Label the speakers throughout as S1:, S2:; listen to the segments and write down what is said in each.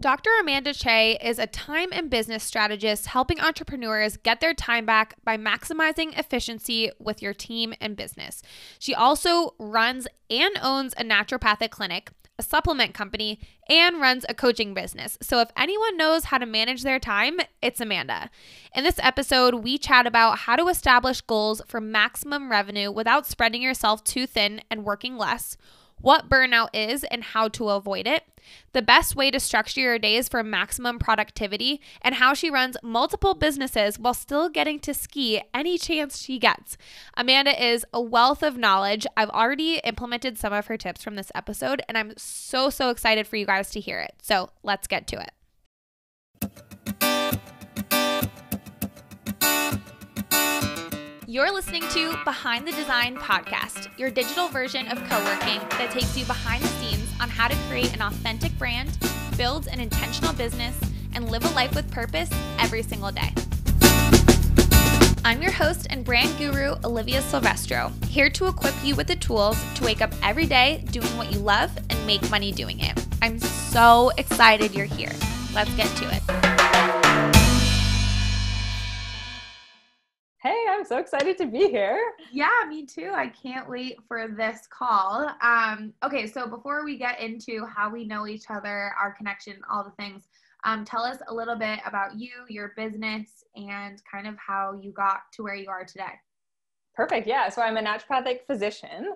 S1: Dr. Amanda Che is a time and business strategist helping entrepreneurs get their time back by maximizing efficiency with your team and business. She also runs and owns a naturopathic clinic, a supplement company, and runs a coaching business. So if anyone knows how to manage their time, it's Amanda. In this episode, we chat about how to establish goals for maximum revenue without spreading yourself too thin and working less what burnout is and how to avoid it, the best way to structure your days for maximum productivity, and how she runs multiple businesses while still getting to ski any chance she gets. Amanda is a wealth of knowledge. I've already implemented some of her tips from this episode, and I'm so, so excited for you guys to hear it. So let's get to it. You're listening to Behind the Design podcast, your digital version of co working that takes you behind the scenes on how to create an authentic brand, build an intentional business, and live a life with purpose every single day. I'm your host and brand guru, Olivia Silvestro, here to equip you with the tools to wake up every day doing what you love and make money doing it. I'm so excited you're here. Let's get to it.
S2: I'm so excited to be here.
S1: Yeah, me too. I can't wait for this call. Um, okay, so before we get into how we know each other, our connection, all the things, um, tell us a little bit about you, your business, and kind of how you got to where you are today.
S2: Perfect. Yeah. So I'm a naturopathic physician.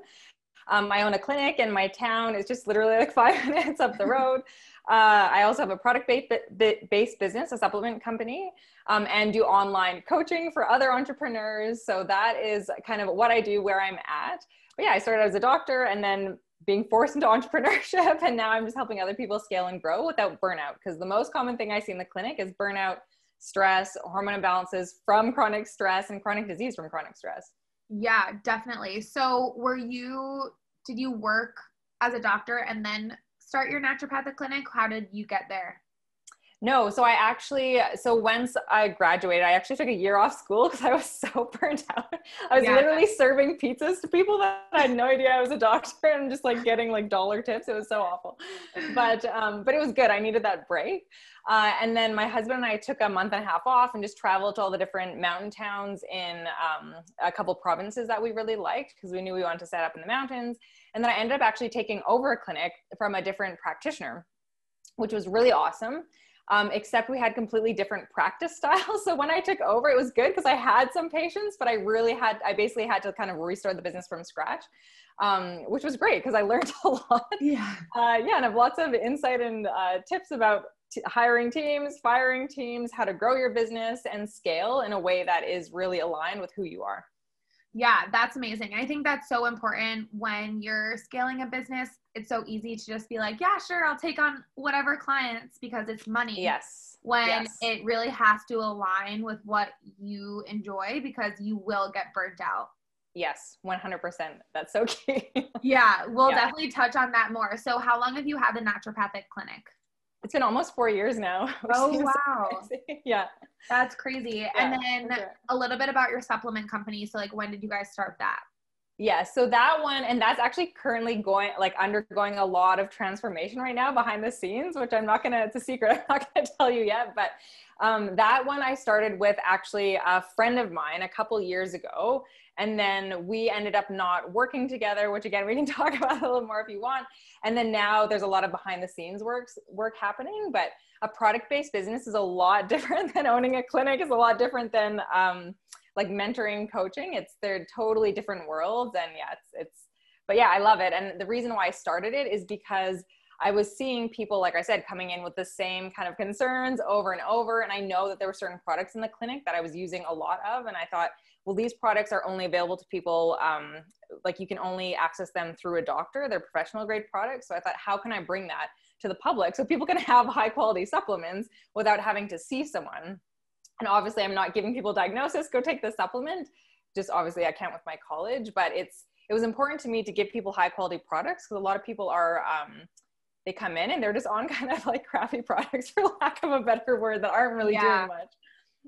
S2: Um, I own a clinic and my town. is just literally like five minutes up the road. Uh, I also have a product based business, a supplement company, um, and do online coaching for other entrepreneurs. So that is kind of what I do where I'm at. But yeah, I started as a doctor and then being forced into entrepreneurship. And now I'm just helping other people scale and grow without burnout. Because the most common thing I see in the clinic is burnout, stress, hormone imbalances from chronic stress, and chronic disease from chronic stress.
S1: Yeah, definitely. So were you, did you work as a doctor and then start your naturopathic clinic? How did you get there?
S2: No, so I actually, so once I graduated, I actually took a year off school because I was so burnt out. I was yeah. literally serving pizzas to people that I had no idea I was a doctor and just like getting like dollar tips. It was so awful, but um, but it was good. I needed that break. Uh, and then my husband and I took a month and a half off and just traveled to all the different mountain towns in um, a couple provinces that we really liked because we knew we wanted to set up in the mountains. And then I ended up actually taking over a clinic from a different practitioner, which was really awesome. Um, except we had completely different practice styles. So when I took over, it was good because I had some patients, but I really had, I basically had to kind of restart the business from scratch, um, which was great because I learned a lot. Yeah. Uh, yeah, and I have lots of insight and uh, tips about t- hiring teams, firing teams, how to grow your business and scale in a way that is really aligned with who you are.
S1: Yeah, that's amazing. I think that's so important when you're scaling a business. It's so easy to just be like, yeah, sure, I'll take on whatever clients because it's money.
S2: Yes.
S1: When
S2: yes.
S1: it really has to align with what you enjoy because you will get burnt out.
S2: Yes, 100%. That's so key.
S1: yeah, we'll yeah. definitely touch on that more. So, how long have you had the naturopathic clinic?
S2: It's been almost four years now.
S1: Oh wow!
S2: So yeah,
S1: that's crazy. Yeah, and then sure. a little bit about your supplement company. So like, when did you guys start that?
S2: Yeah, so that one, and that's actually currently going like undergoing a lot of transformation right now behind the scenes, which I'm not gonna. It's a secret. I'm not gonna tell you yet, but um, that one I started with actually a friend of mine a couple years ago, and then we ended up not working together which again we can talk about a little more if you want and then now there's a lot of behind the scenes works work happening but a product based business is a lot different than owning a clinic is a lot different than um, like mentoring coaching it's they're totally different worlds and yeah it's it's but yeah i love it and the reason why i started it is because I was seeing people, like I said, coming in with the same kind of concerns over and over. And I know that there were certain products in the clinic that I was using a lot of. And I thought, well, these products are only available to people, um, like you can only access them through a doctor. They're professional grade products. So I thought, how can I bring that to the public so people can have high quality supplements without having to see someone? And obviously, I'm not giving people diagnosis, go take the supplement. Just obviously, I can't with my college, but it's it was important to me to give people high quality products because a lot of people are um, they come in and they're just on kind of like crappy products for lack of a better word that aren't really yeah. doing much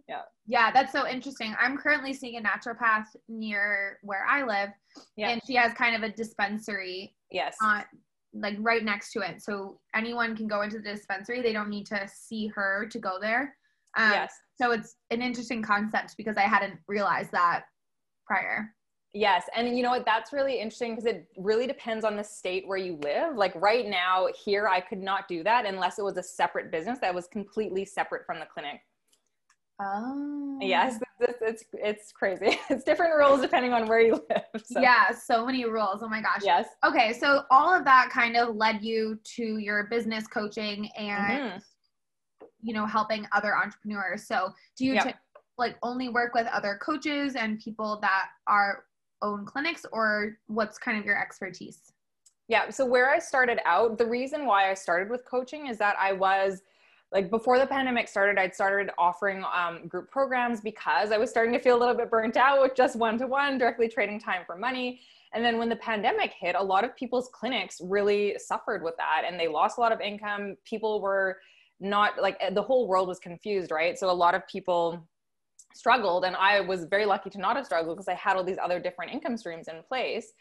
S2: yeah
S1: yeah that's so interesting i'm currently seeing a naturopath near where i live yeah. and she has kind of a dispensary
S2: yes
S1: on like right next to it. So anyone can go into the dispensary. They don't need to see her to go there. Um,
S2: yes.
S1: So it's an interesting concept because I hadn't realized that prior.
S2: Yes. And you know what? That's really interesting because it really depends on the state where you live. Like right now, here, I could not do that unless it was a separate business that was completely separate from the clinic.
S1: Oh.
S2: Yes, it's, it's, it's crazy. It's different rules depending on where you live.
S1: So. Yeah, so many rules. Oh my gosh.
S2: Yes.
S1: Okay, so all of that kind of led you to your business coaching and mm-hmm. you know helping other entrepreneurs. So do you yep. t- like only work with other coaches and people that are own clinics, or what's kind of your expertise?
S2: Yeah. So where I started out, the reason why I started with coaching is that I was like before the pandemic started i'd started offering um, group programs because i was starting to feel a little bit burnt out with just one-to-one directly trading time for money. And then when the pandemic hit a lot of people's clinics really suffered with that and they lost a lot of income. People were not like the whole world was confused right? So a lot of people struggled and i was very lucky to not have struggled because i had all these other different income streams in place.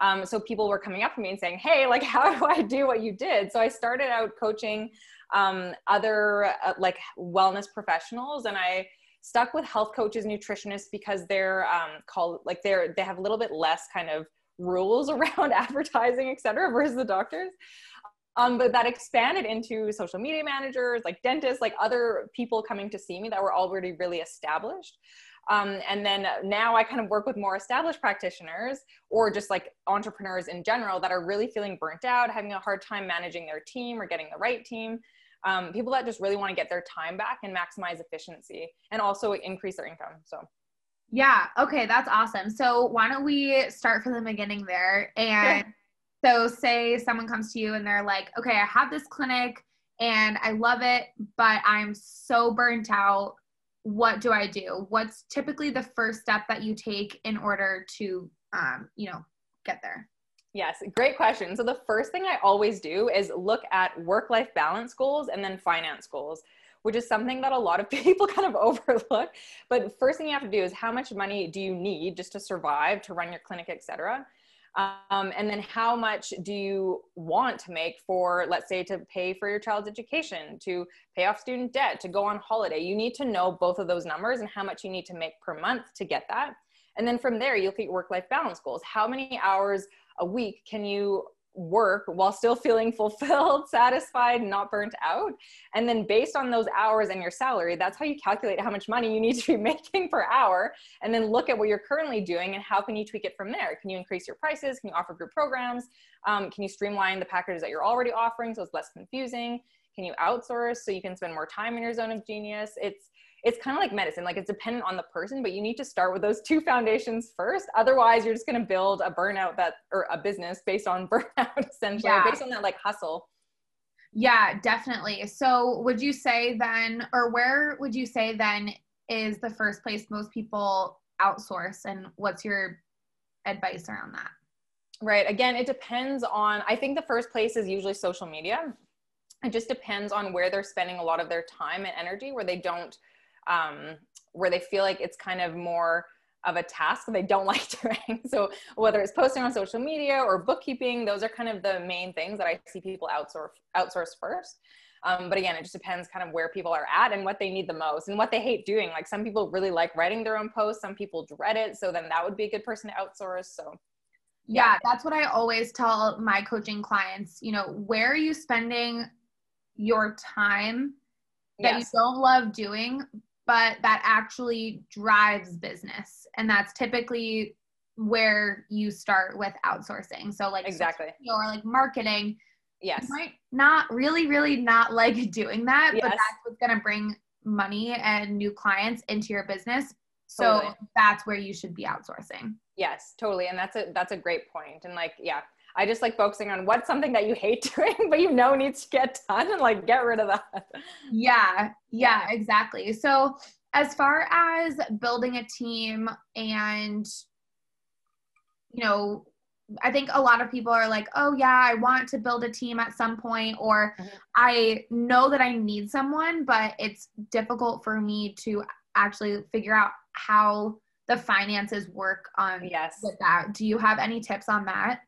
S2: Um, so people were coming up to me and saying hey like how do i do what you did? So i started out coaching um, other uh, like wellness professionals. And i stuck with health coaches nutritionists because they're um, called like they're they have a little bit less kind of rules around advertising etc versus the doctors. Um, but that expanded into social media managers like dentists like other people coming to see me that were already really established. Um, and then now I kind of work with more established practitioners or just like entrepreneurs in general that are really feeling burnt out, having a hard time managing their team or getting the right team. Um, people that just really want to get their time back and maximize efficiency and also increase their income. So,
S1: yeah, okay, that's awesome. So, why don't we start from the beginning there? And so, say someone comes to you and they're like, okay, I have this clinic and I love it, but I'm so burnt out what do I do? What's typically the first step that you take in order to, um, you know, get there?
S2: Yes, great question. So the first thing I always do is look at work-life balance goals and then finance goals, which is something that a lot of people kind of overlook. But first thing you have to do is how much money do you need just to survive, to run your clinic, etc. Um, and then how much do you want to make for, let's say, to pay for your child's education, to pay off student debt, to go on holiday? You need to know both of those numbers and how much you need to make per month to get that. And then from there, you look at work life balance goals. How many hours a week can you work while still feeling fulfilled, satisfied, not burnt out. And then based on those hours and your salary, that's how you calculate how much money you need to be making per hour. And then look at what you're currently doing and how can you tweak it from there? Can you increase your prices? Can you offer group programs? Um, can you streamline the packages that you're already offering so it's less confusing? Can you outsource so you can spend more time in your zone of genius? It's it's kind of like medicine like it's dependent on the person but you need to start with those two foundations first. Otherwise you're just going to build a burnout that or a business based on burnout essentially yeah. based on that like hustle.
S1: Yeah definitely. So would you say then or where would you say then is the first place most people outsource and what's your advice around that?
S2: Right again it depends on i think the first place is usually social media. It just depends on where they're spending a lot of their time and energy where they don't um, where they feel like it's kind of more of a task they don't like doing. So whether it's posting on social media or bookkeeping, those are kind of the main things that I see people outsource outsource first. Um, but again, it just depends kind of where people are at and what they need the most and what they hate doing. Like some people really like writing their own posts, some people dread it. So then that would be a good person to outsource. So
S1: yeah, yeah that's what I always tell my coaching clients. You know, where are you spending your time that yes. you don't love doing, but that actually drives business. And that's typically where you start with outsourcing. So like
S2: exactly
S1: or like marketing.
S2: Yes.
S1: You might not really, really not like doing that, yes. but that's what's gonna bring money and new clients into your business. So totally. that's where you should be outsourcing.
S2: Yes, totally. And that's a that's a great point. And like, yeah, I just like focusing on what's something that you hate doing, but you know needs to get done and like get rid of that.
S1: Yeah, yeah, exactly. So, as far as building a team and, you know, I think a lot of people are like, oh, yeah, I want to build a team at some point, or mm-hmm. I know that I need someone, but it's difficult for me to actually figure out how the finances work on
S2: yes.
S1: with that. Do you have any tips on that?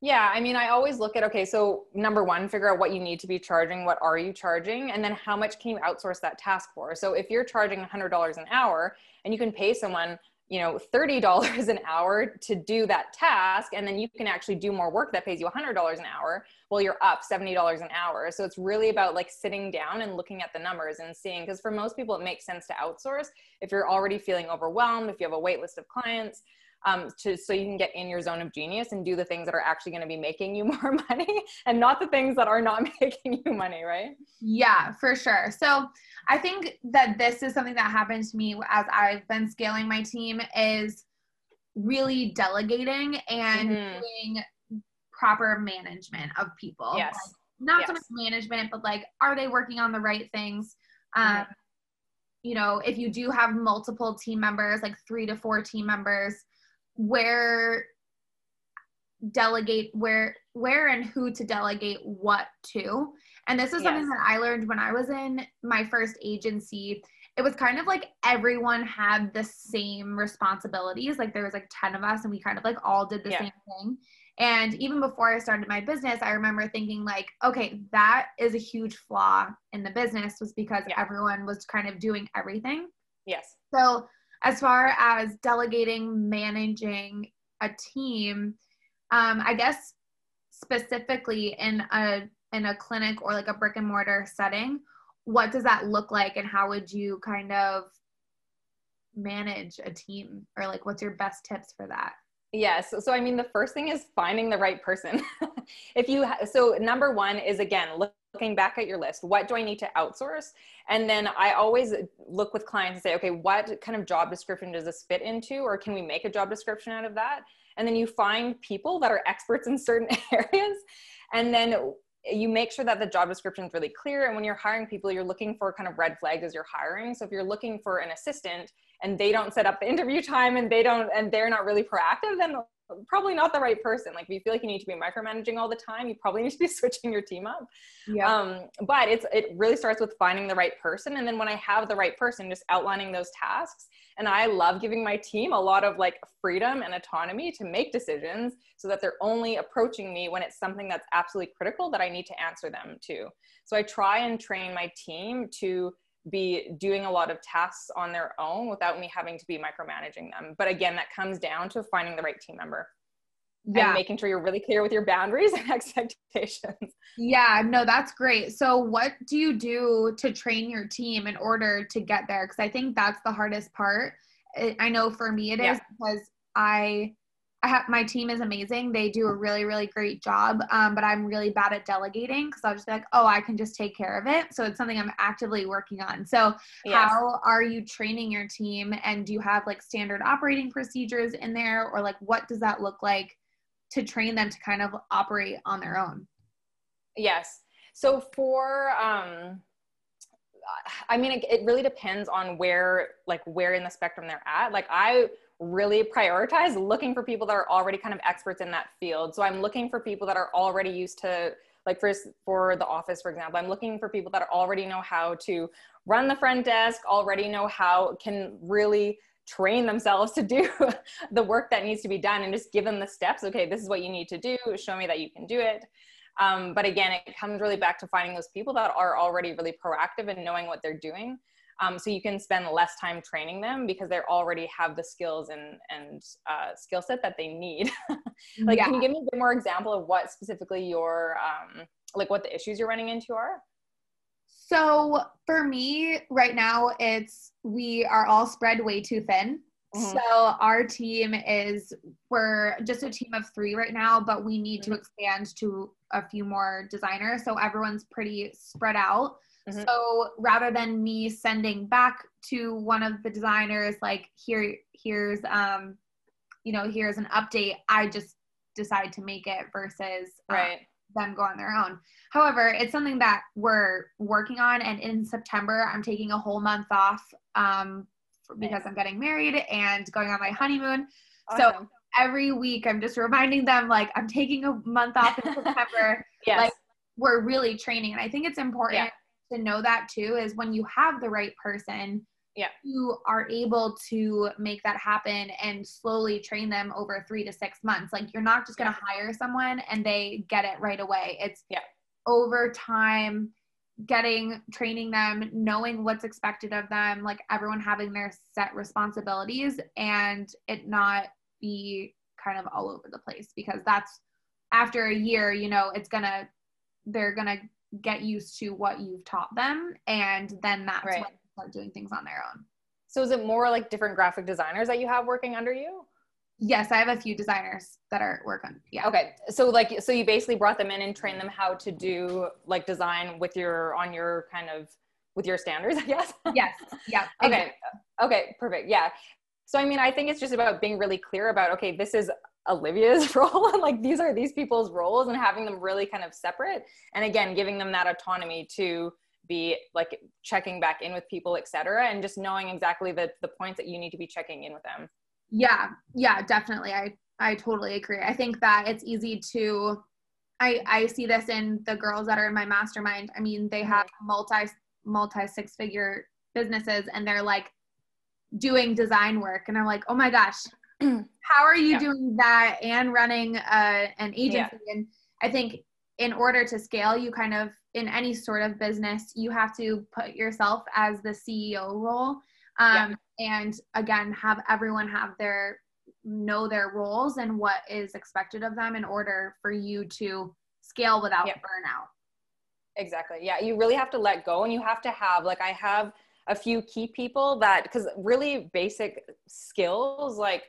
S2: Yeah, I mean, I always look at okay, so number one, figure out what you need to be charging, what are you charging, and then how much can you outsource that task for? So if you're charging $100 an hour and you can pay someone, you know, $30 an hour to do that task, and then you can actually do more work that pays you $100 an hour, well, you're up $70 an hour. So it's really about like sitting down and looking at the numbers and seeing, because for most people, it makes sense to outsource if you're already feeling overwhelmed, if you have a wait list of clients um, to so you can get in your zone of genius and do the things that are actually going to be making you more money and not the things that are not making you money right
S1: yeah for sure so i think that this is something that happened to me as i've been scaling my team is really delegating and mm-hmm. doing proper management of people
S2: yes
S1: like, not yes. so much management but like are they working on the right things um, mm-hmm. you know if you do have multiple team members like three to four team members where delegate where where and who to delegate what to and this is yes. something that i learned when i was in my first agency it was kind of like everyone had the same responsibilities like there was like 10 of us and we kind of like all did the yeah. same thing and even before i started my business i remember thinking like okay that is a huge flaw in the business was because yeah. everyone was kind of doing everything
S2: yes
S1: so as far as delegating, managing a team, um, I guess specifically in a in a clinic or like a brick and mortar setting, what does that look like, and how would you kind of manage a team, or like what's your best tips for that?
S2: Yes. So, I mean, the first thing is finding the right person. if you, ha- so number one is again, look, looking back at your list what do i need to outsource and then i always look with clients and say okay what kind of job description does this fit into or can we make a job description out of that and then you find people that are experts in certain areas and then you make sure that the job description is really clear and when you're hiring people you're looking for kind of red flags as you're hiring. So if you're looking for an assistant and they don't set up the interview time and they don't and they're not really proactive then probably not the right person. Like if you feel like you need to be micromanaging all the time, you probably need to be switching your team up. Yeah. Um, but it's it really starts with finding the right person. And then when I have the right person, just outlining those tasks. And I love giving my team a lot of like freedom and autonomy to make decisions so that they're only approaching me when it's something that's absolutely critical that I need to answer them to. So I try and train my team to be doing a lot of tasks on their own without me having to be micromanaging them. But again, that comes down to finding the right team member. Yeah. And making sure you're really clear with your boundaries and expectations.
S1: Yeah, no, that's great. So, what do you do to train your team in order to get there? Because I think that's the hardest part. I know for me it yeah. is because I I have my team is amazing. They do a really, really great job. Um, but I'm really bad at delegating because I'll just be like, oh, I can just take care of it. So it's something I'm actively working on. So yes. how are you training your team? And do you have like standard operating procedures in there, or like what does that look like to train them to kind of operate on their own?
S2: Yes. So for um, I mean, it, it really depends on where, like, where in the spectrum they're at. Like, I really prioritize looking for people that are already kind of experts in that field. So I'm looking for people that are already used to like for for the office for example i'm looking for people that already know how to run the front desk already know how can really train themselves to do the work that needs to be done and just give them the steps. Okay this is what you need to do show me that you can do it. Um, but again it comes really back to finding those people that are already really proactive and knowing what they're doing um, so you can spend less time training them because they already have the skills and and uh, skill set that they need. like, yeah. can you give me a bit more example of what specifically your um, like what the issues you're running into are?
S1: So for me right now, it's we are all spread way too thin. Mm-hmm. So our team is we're just a team of three right now, but we need mm-hmm. to expand to a few more designers. So everyone's pretty spread out. Mm-hmm. So rather than me sending back to one of the designers, like here, here's um, you know, here's an update, I just decide to make it versus
S2: uh, right.
S1: them go on their own. However, it's something that we're working on, and in September, I'm taking a whole month off um, because I'm getting married and going on my honeymoon. Awesome. So every week, I'm just reminding them like I'm taking a month off in September.
S2: yes.
S1: Like we're really training, and I think it's important. Yeah to know that too is when you have the right person
S2: yeah.
S1: you are able to make that happen and slowly train them over three to six months. Like you're not just going to hire someone and they get it right away. It's
S2: yeah.
S1: over time getting training them knowing what's expected of them like everyone having their set responsibilities and it not be kind of all over the place because that's after a year you know it's gonna they're gonna get used to what you've taught them and then that's right. when they start doing things on their own
S2: so is it more like different graphic designers that you have working under you
S1: Yes, I have a few designers that are working. Yeah.
S2: Okay. So like so you basically brought them in and trained them how to do like design with your on your kind of with your standards, I guess.
S1: Yes. Yeah.
S2: okay. Okay, perfect. Yeah. So I mean, I think it's just about being really clear about okay, this is Olivia's role and like these are these people's roles and having them really kind of separate and again, giving them that autonomy to be like checking back in with people, etc. and just knowing exactly the the points that you need to be checking in with them.
S1: Yeah, yeah, definitely. I I totally agree. I think that it's easy to I I see this in the girls that are in my mastermind. I mean, they have mm-hmm. multi multi six figure businesses and they're like doing design work and I'm like, "Oh my gosh, how are you yeah. doing that and running uh, an agency?" Yeah. And I think in order to scale, you kind of in any sort of business, you have to put yourself as the CEO role um, yeah. and again have everyone have their know their roles and what is expected of them in order for you to scale without burnout
S2: exactly yeah you really have to let go and you have to have like i have a few key people that because really basic skills like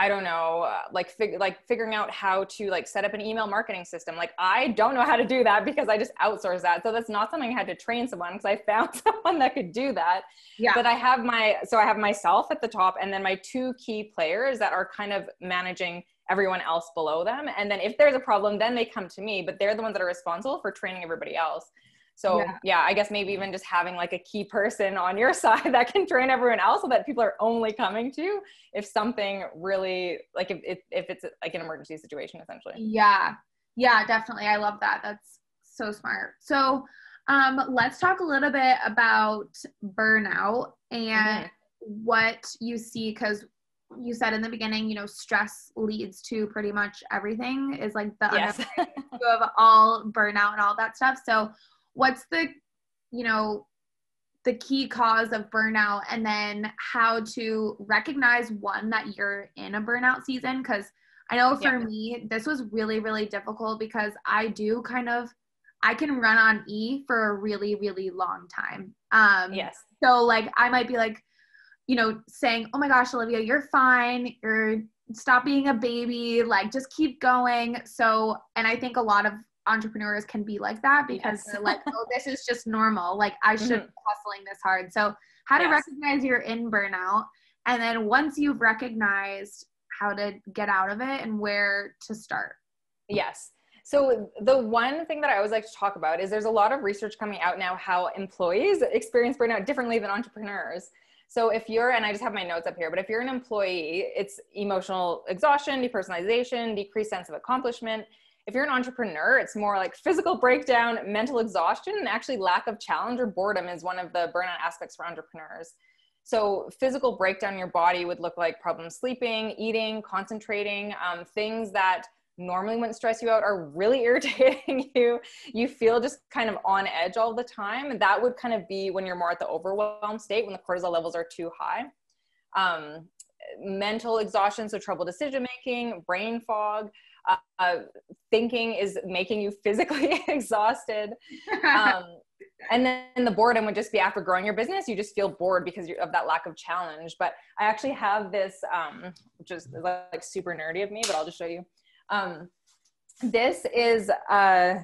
S2: I don't know, uh, like fig- like figuring out how to like set up an email marketing system. Like I don't know how to do that because I just outsource that. So that's not something I had to train someone because I found someone that could do that. Yeah. But I have my so I have myself at the top and then my two key players that are kind of managing everyone else below them. And then if there's a problem, then they come to me, but they're the ones that are responsible for training everybody else. So yeah. yeah. I guess maybe even just having like a key person on your side that can train everyone else so that people are only coming to if something really like if, if, if it's like an emergency situation essentially.
S1: Yeah. Yeah, definitely. I love that. That's so smart. So um, let's talk a little bit about burnout and mm-hmm. what you see because you said in the beginning, you know, stress leads to pretty much everything is like the yes. of all burnout and all that stuff. So what's the you know the key cause of burnout? And then how to recognize one that you're in a burnout season because i know for yeah. me this was really really difficult because i do kind of i can run on e for a really really long time. Um
S2: yes.
S1: so like i might be like you know saying oh my gosh olivia you're fine. You're stop being a baby. Like just keep going. So and i think a lot of entrepreneurs can be like that because yes. they're like, oh, this is just normal. Like I should mm-hmm. be hustling this hard. So how to yes. recognize you're in burnout. And then once you've recognized how to get out of it and where to start.
S2: Yes. So the one thing that I always like to talk about is there's a lot of research coming out now how employees experience burnout differently than entrepreneurs. So if you're, and I just have my notes up here, but if you're an employee, it's emotional exhaustion, depersonalization, decreased sense of accomplishment, if you're an entrepreneur, it's more like physical breakdown, mental exhaustion, and actually lack of challenge or boredom is one of the burnout aspects for entrepreneurs. So, physical breakdown in your body would look like problems sleeping, eating, concentrating, um, things that normally wouldn't stress you out are really irritating you. You feel just kind of on edge all the time. That would kind of be when you're more at the overwhelmed state, when the cortisol levels are too high. Um, mental exhaustion, so trouble decision making, brain fog uh, thinking is making you physically exhausted. Um, and then the boredom would just be after growing your business, you just feel bored because of that lack of challenge. But I actually have this, um, which is like super nerdy of me, but I'll just show you. Um, this is uh,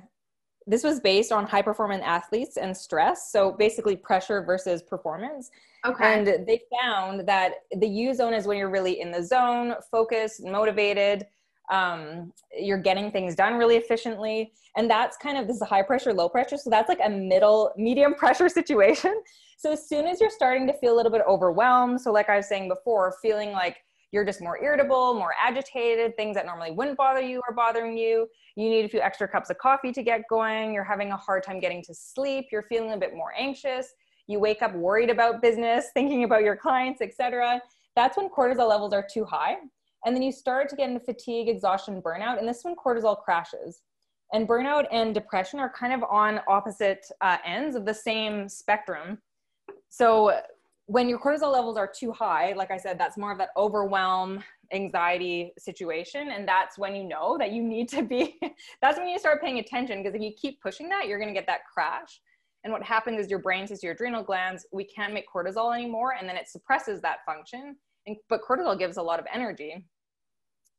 S2: this was based on high performance athletes and stress. So basically, pressure versus performance. Okay. And they found that the U zone is when you're really in the zone, focused, motivated um, you're getting things done really efficiently. And that's kind of this is a high pressure low pressure. So that's like a middle medium pressure situation. So as soon as you're starting to feel a little bit overwhelmed so like i was saying before feeling like you're just more irritable more agitated things that normally wouldn't bother you are bothering you. You need a few extra cups of coffee to get going. You're having a hard time getting to sleep. You're feeling a bit more anxious. You wake up worried about business, thinking about your clients, etc. That's when cortisol levels are too high. And then you start to get into fatigue, exhaustion, burnout, and this is when cortisol crashes. And burnout and depression are kind of on opposite uh, ends of the same spectrum. So when your cortisol levels are too high, like I said, that's more of that overwhelm, anxiety situation. And that's when you know that you need to be, that's when you start paying attention. Because if you keep pushing that, you're going to get that crash. And what happens is your brain says your adrenal glands, we can't make cortisol anymore. And then it suppresses that function. And, but cortisol gives a lot of energy.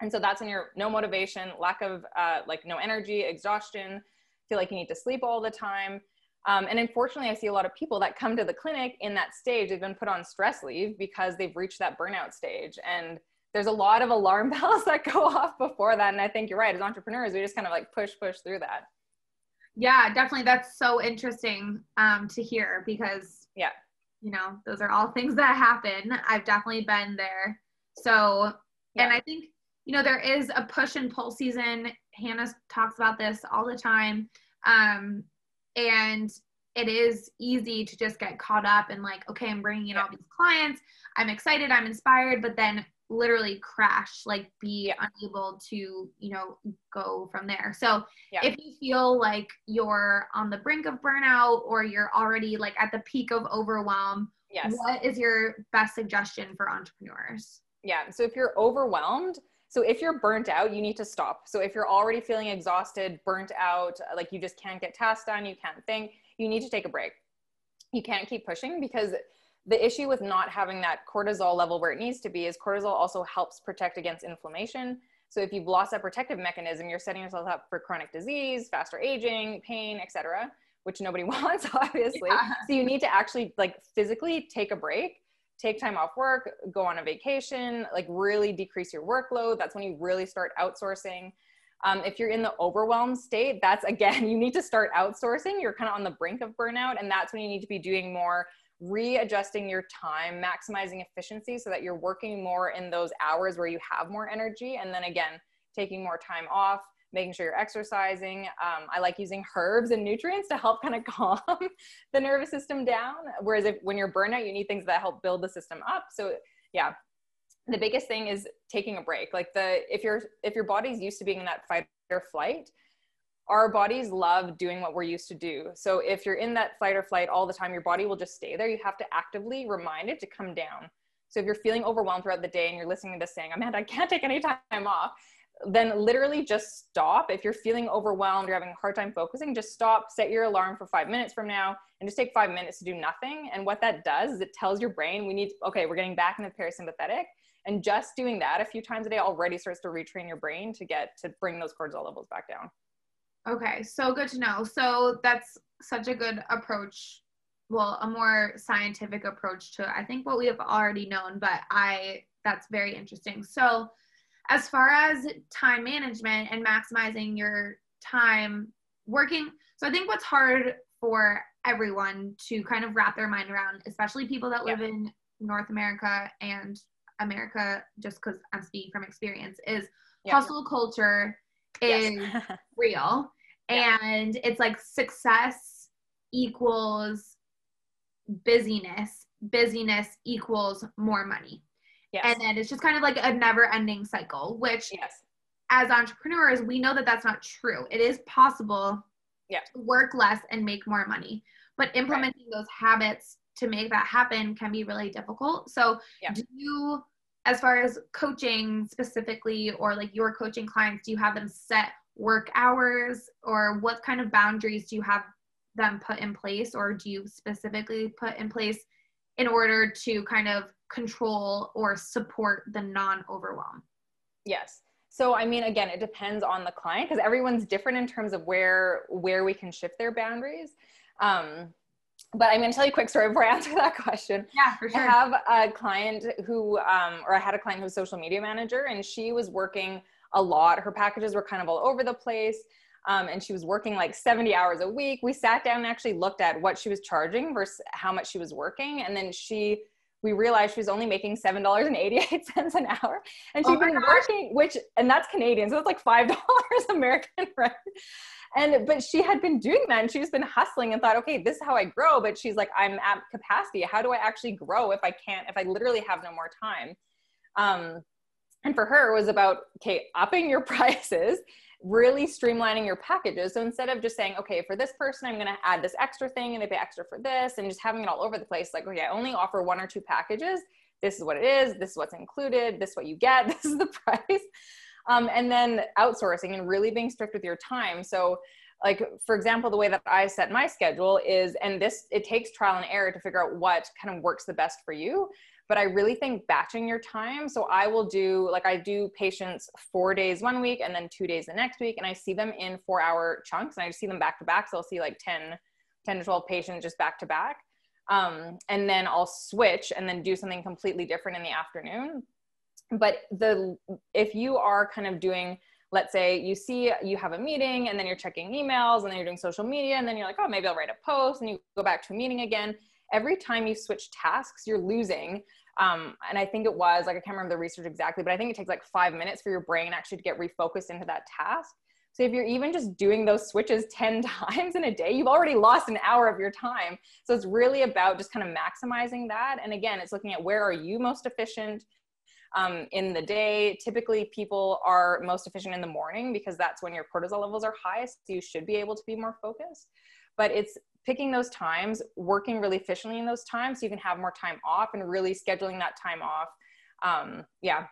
S2: And so that's when you're no motivation, lack of uh, like no energy, exhaustion, feel like you need to sleep all the time. Um, and unfortunately, I see a lot of people that come to the clinic in that stage. They've been put on stress leave because they've reached that burnout stage. And there's a lot of alarm bells that go off before that. And I think you're right. As entrepreneurs, we just kind of like push, push through that.
S1: Yeah, definitely. That's so interesting um, to hear because,
S2: yeah,
S1: you know, those are all things that happen. I've definitely been there. So, yeah. and I think, you know, there is a push and pull season. Hannah talks about this all the time. Um, and it is easy to just get caught up and like, okay, I'm bringing in all these clients. I'm excited. I'm inspired. But then literally crash like be unable to you know go from there so yeah. if you feel like you're on the brink of burnout or you're already like at the peak of overwhelm yes what is your best suggestion for entrepreneurs
S2: yeah so if you're overwhelmed so if you're burnt out you need to stop so if you're already feeling exhausted burnt out uh, like you just can't get tasks done you can't think you need to take a break you can't keep pushing because the issue with not having that cortisol level where it needs to be is cortisol also helps protect against inflammation. So if you've lost that protective mechanism, you're setting yourself up for chronic disease, faster aging, pain, etc., which nobody wants, obviously. Yeah. So you need to actually like physically take a break, take time off work, go on a vacation, like really decrease your workload. That's when you really start outsourcing. Um, if you're in the overwhelmed state, that's again, you need to start outsourcing. You're kind of on the brink of burnout, and that's when you need to be doing more readjusting your time, maximizing efficiency so that you're working more in those hours where you have more energy. And then again, taking more time off, making sure you're exercising. Um, I like using herbs and nutrients to help kind of calm the nervous system down. Whereas if when you're burnout, you need things that help build the system up. So yeah, the biggest thing is taking a break. Like the if your if your body's used to being in that fight or flight, our bodies love doing what we're used to do. So if you're in that fight or flight all the time, your body will just stay there. You have to actively remind it to come down. So if you're feeling overwhelmed throughout the day and you're listening to this saying, Amanda, I can't take any time off, then literally just stop. If you're feeling overwhelmed, you're having a hard time focusing, just stop, set your alarm for five minutes from now, and just take five minutes to do nothing. And what that does is it tells your brain, we need, okay, we're getting back in the parasympathetic. And just doing that a few times a day already starts to retrain your brain to get to bring those cortisol levels back down.
S1: Okay, so good to know. So that's such a good approach. Well, a more scientific approach to I think what we have already known, but I that's very interesting. So as far as time management and maximizing your time working, so I think what's hard for everyone to kind of wrap their mind around, especially people that live yeah. in North America and America, just because I'm speaking from experience, is yeah. hustle culture is yes. real and it's like success equals busyness busyness equals more money yes. and then it's just kind of like a never ending cycle which yes. as entrepreneurs we know that that's not true it is possible
S2: yeah.
S1: to work less and make more money but implementing right. those habits to make that happen can be really difficult so yeah. do you as far as coaching specifically or like your coaching clients do you have them set work hours or what kind of boundaries do you have them put in place or do you specifically put in place in order to kind of control or support the non overwhelm?
S2: Yes. So I mean again it depends on the client because everyone's different in terms of where where we can shift their boundaries. Um, but I'm going to tell you a quick story before I answer that question.
S1: Yeah, for sure.
S2: I have a client who, um, or I had a client who was social media manager, and she was working a lot. Her packages were kind of all over the place. Um, and she was working like 70 hours a week. We sat down and actually looked at what she was charging versus how much she was working. And then she we realized she was only making seven dollars and eighty eight cents an hour, and she'd oh been working, which and that's Canadian, so it's like five dollars American, right? And but she had been doing that, and she's been hustling and thought, okay, this is how I grow. But she's like, I'm at capacity. How do I actually grow if I can't? If I literally have no more time? Um, and for her, it was about okay, upping your prices really streamlining your packages. So instead of just saying, okay, for this person, I'm going to add this extra thing and they pay extra for this and just having it all over the place, like, okay, I only offer one or two packages. This is what it is. This is what's included. This is what you get. This is the price. Um, and then outsourcing and really being strict with your time. So like for example the way that i set my schedule is and this it takes trial and error to figure out what kind of works the best for you but I really think batching your time. So I will do like I do patients four days one week and then two days the next week, and I see them in four hour chunks, and I see them back to back. So I'll see like 10, 10 to 12 patients just back to back. Um, and then I'll switch and then do something completely different in the afternoon. But the if you are kind of doing let's say you see you have a meeting and then you're checking emails and then you're doing social media and then you're like oh maybe i'll write a post and you go back to a meeting again every time you switch tasks, you're losing. Um, and I think it was like, I can't remember the research exactly, but I think it takes like five minutes for your brain actually to get refocused into that task. So if you're even just doing those switches 10 times in a day, you've already lost an hour of your time. So it's really about just kind of maximizing that. And again, it's looking at where are you most efficient um, in the day. Typically, people are most efficient in the morning because that's when your cortisol levels are highest. So you should be able to be more focused. But it's picking those times, working really efficiently in those times so you can have more time off and really scheduling that time off. Um, yeah.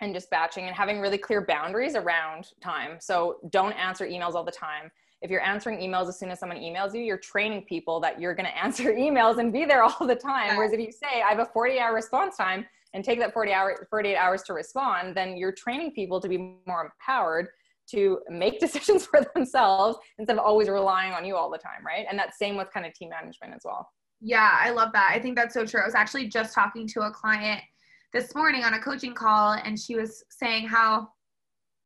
S2: And just batching and having really clear boundaries around time. So don't answer emails all the time. If you're answering emails as soon as someone emails you, you're training people that you're going to answer emails and be there all the time. Whereas if you say, I have a 40 hour response time and take that 40 hour, 48 hours to respond, then you're training people to be more empowered to make decisions for themselves instead of always relying on you all the time, right? And that's same with kind of team management as well.
S1: Yeah, I love that. I think that's so true. I was actually just talking to a client this morning on a coaching call, and she was saying how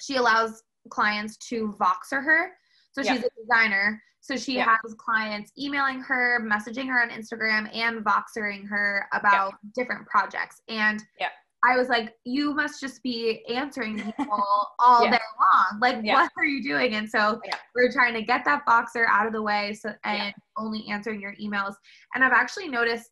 S1: she allows clients to Voxer her. So she's yeah. a designer. So she yeah. has clients emailing her, messaging her on Instagram, and Voxering her about yeah. different projects. And
S2: yeah
S1: I was like, you must just be answering people all yeah. day long. Like, yeah. what are you doing? And so yeah. we're trying to get that Voxer out of the way so and only answering your emails. And I've actually noticed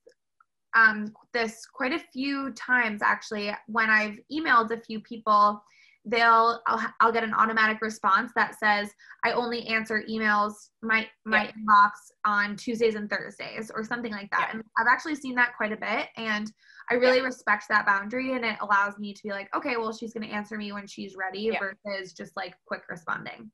S1: um, this quite a few times actually when I've emailed a few people they'll I'll, I'll get an automatic response that says i only answer emails my my inbox on tuesdays and thursdays or something like that and i've actually seen that quite a bit and i really yeah. respect that boundary and it allows me to be like okay well she's going to answer me when she's ready versus just like quick responding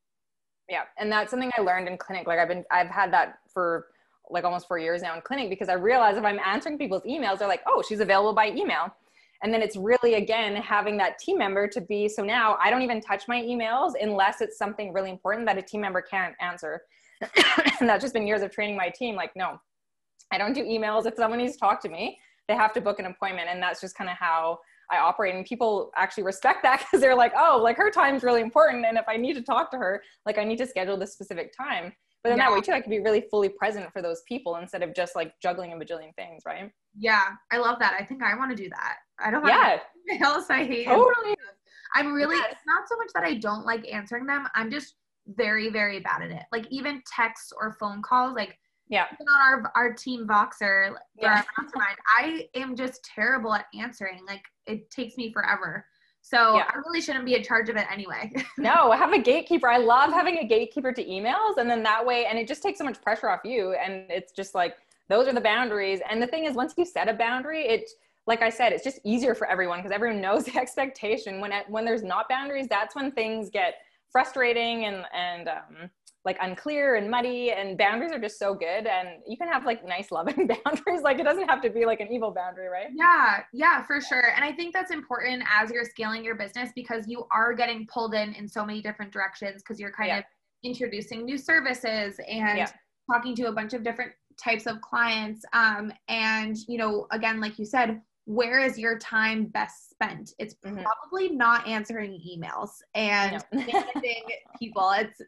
S2: yeah and that's something i learned in clinic like i've been i've had that for like almost four years now in clinic because i realize if i'm answering people's emails they're like oh she's available by email and then it's really, again, having that team member to be so now I don't even touch my emails unless it's something really important that a team member can't answer. and that's just been years of training my team. Like, no, I don't do emails. If someone needs to talk to me, they have to book an appointment. And that's just kind of how I operate. And people actually respect that because they're like, oh, like her time's really important. And if I need to talk to her, like I need to schedule this specific time. But then yeah. that way too, I can be really fully present for those people instead of just like juggling a bajillion things, right?
S1: Yeah, I love that. I think I want to do that. I don't
S2: have
S1: yeah. else I hate.
S2: Totally.
S1: I'm really yes. it's not so much that I don't like answering them. I'm just very, very bad at it. Like even texts or phone calls, like
S2: yeah.
S1: On our our team Voxer yeah. mastermind, I am just terrible at answering. Like it takes me forever. So yeah. I really shouldn't be in charge of it anyway.
S2: no, have a gatekeeper. I love having a gatekeeper to emails. And then that way, and it just takes so much pressure off you. And it's just like, those are the boundaries. And the thing is, once you set a boundary, it, like I said, it's just easier for everyone because everyone knows the expectation. When, it, when there's not boundaries, that's when things get frustrating and, and, um, like unclear and muddy and boundaries are just so good and you can have like nice loving boundaries like it doesn't have to be like an evil boundary right
S1: yeah yeah for sure and i think that's important as you're scaling your business because you are getting pulled in in so many different directions because you're kind yeah. of introducing new services and yeah. talking to a bunch of different types of clients um, and you know again like you said where is your time best spent it's mm-hmm. probably not answering emails and managing people it's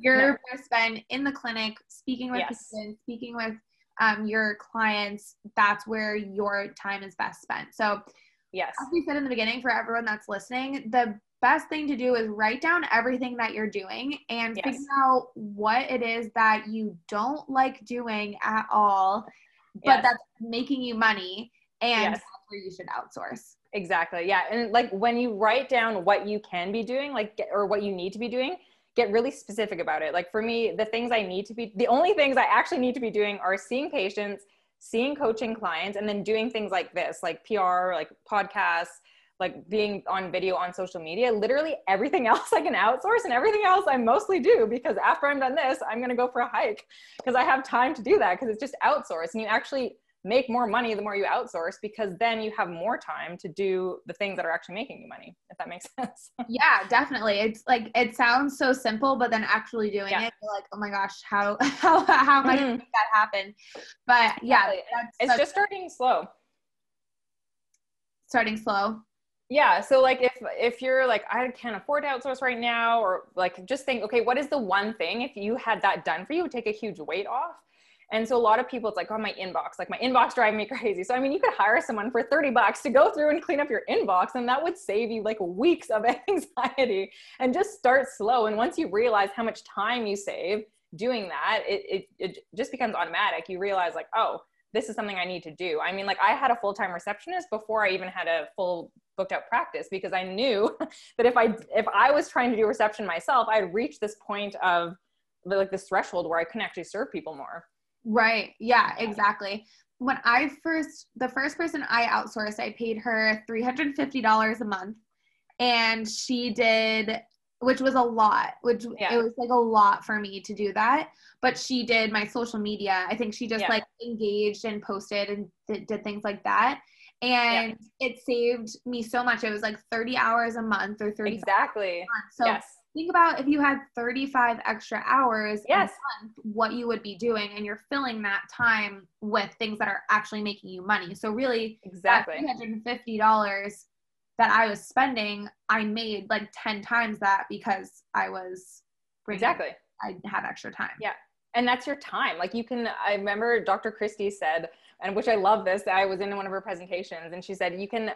S1: you're no. to spend in the clinic speaking with yes. patients, speaking with um, your clients, that's where your time is best spent. So,
S2: yes,
S1: as we said in the beginning, for everyone that's listening, the best thing to do is write down everything that you're doing and yes. figure out what it is that you don't like doing at all, but yes. that's making you money and yes. where you should outsource.
S2: Exactly. Yeah. And like when you write down what you can be doing, like, or what you need to be doing, get really specific about it. Like for me, the things I need to be, the only things I actually need to be doing are seeing patients, seeing coaching clients, and then doing things like this, like PR, like podcasts, like being on video on social media. Literally everything else I can outsource and everything else I mostly do because after I'm done this, I'm going to go for a hike because I have time to do that because it's just outsourced and you actually make more money the more you outsource because then you have more time to do the things that are actually making you money if that makes sense.
S1: Yeah definitely. It's like it sounds so simple but then actually doing yeah. it you're like oh my gosh how how how am i mm-hmm. make that happen? But yeah
S2: it's just starting slow.
S1: Starting slow.
S2: Yeah so like if if you're like i can't afford to outsource right now or like just think okay what is the one thing if you had that done for you would take a huge weight off and so a lot of people, it's like, oh, my inbox, like my inbox driving me crazy. So, I mean, you could hire someone for 30 bucks to go through and clean up your inbox, and that would save you like weeks of anxiety and just start slow. And once you realize how much time you save doing that, it, it, it just becomes automatic. You realize, like, oh, this is something I need to do. I mean, like I had a full-time receptionist before I even had a full booked out practice because I knew that if I if I was trying to do reception myself, I'd reach this point of like this threshold where I can actually serve people more.
S1: Right. Yeah, exactly. When I first, the first person I outsourced, I paid her $350 a month. And she did, which was a lot, which yeah. it was like a lot for me to do that. But she did my social media. I think she just yeah. like engaged and posted and did, did things like that and yeah. it saved me so much. It was like 30 hours a month or 30
S2: exactly.
S1: So yes think about if you had 35 extra hours yes. Month, what you would be doing and you're filling that time with things that are actually making you money. So really
S2: exactly.
S1: $350 that i was spending i made like 10 times that because i was
S2: exactly.
S1: I had extra time.
S2: Yeah. And that's your time. Like you can i remember dr christie said and which i love this i was in one of her presentations and she said you can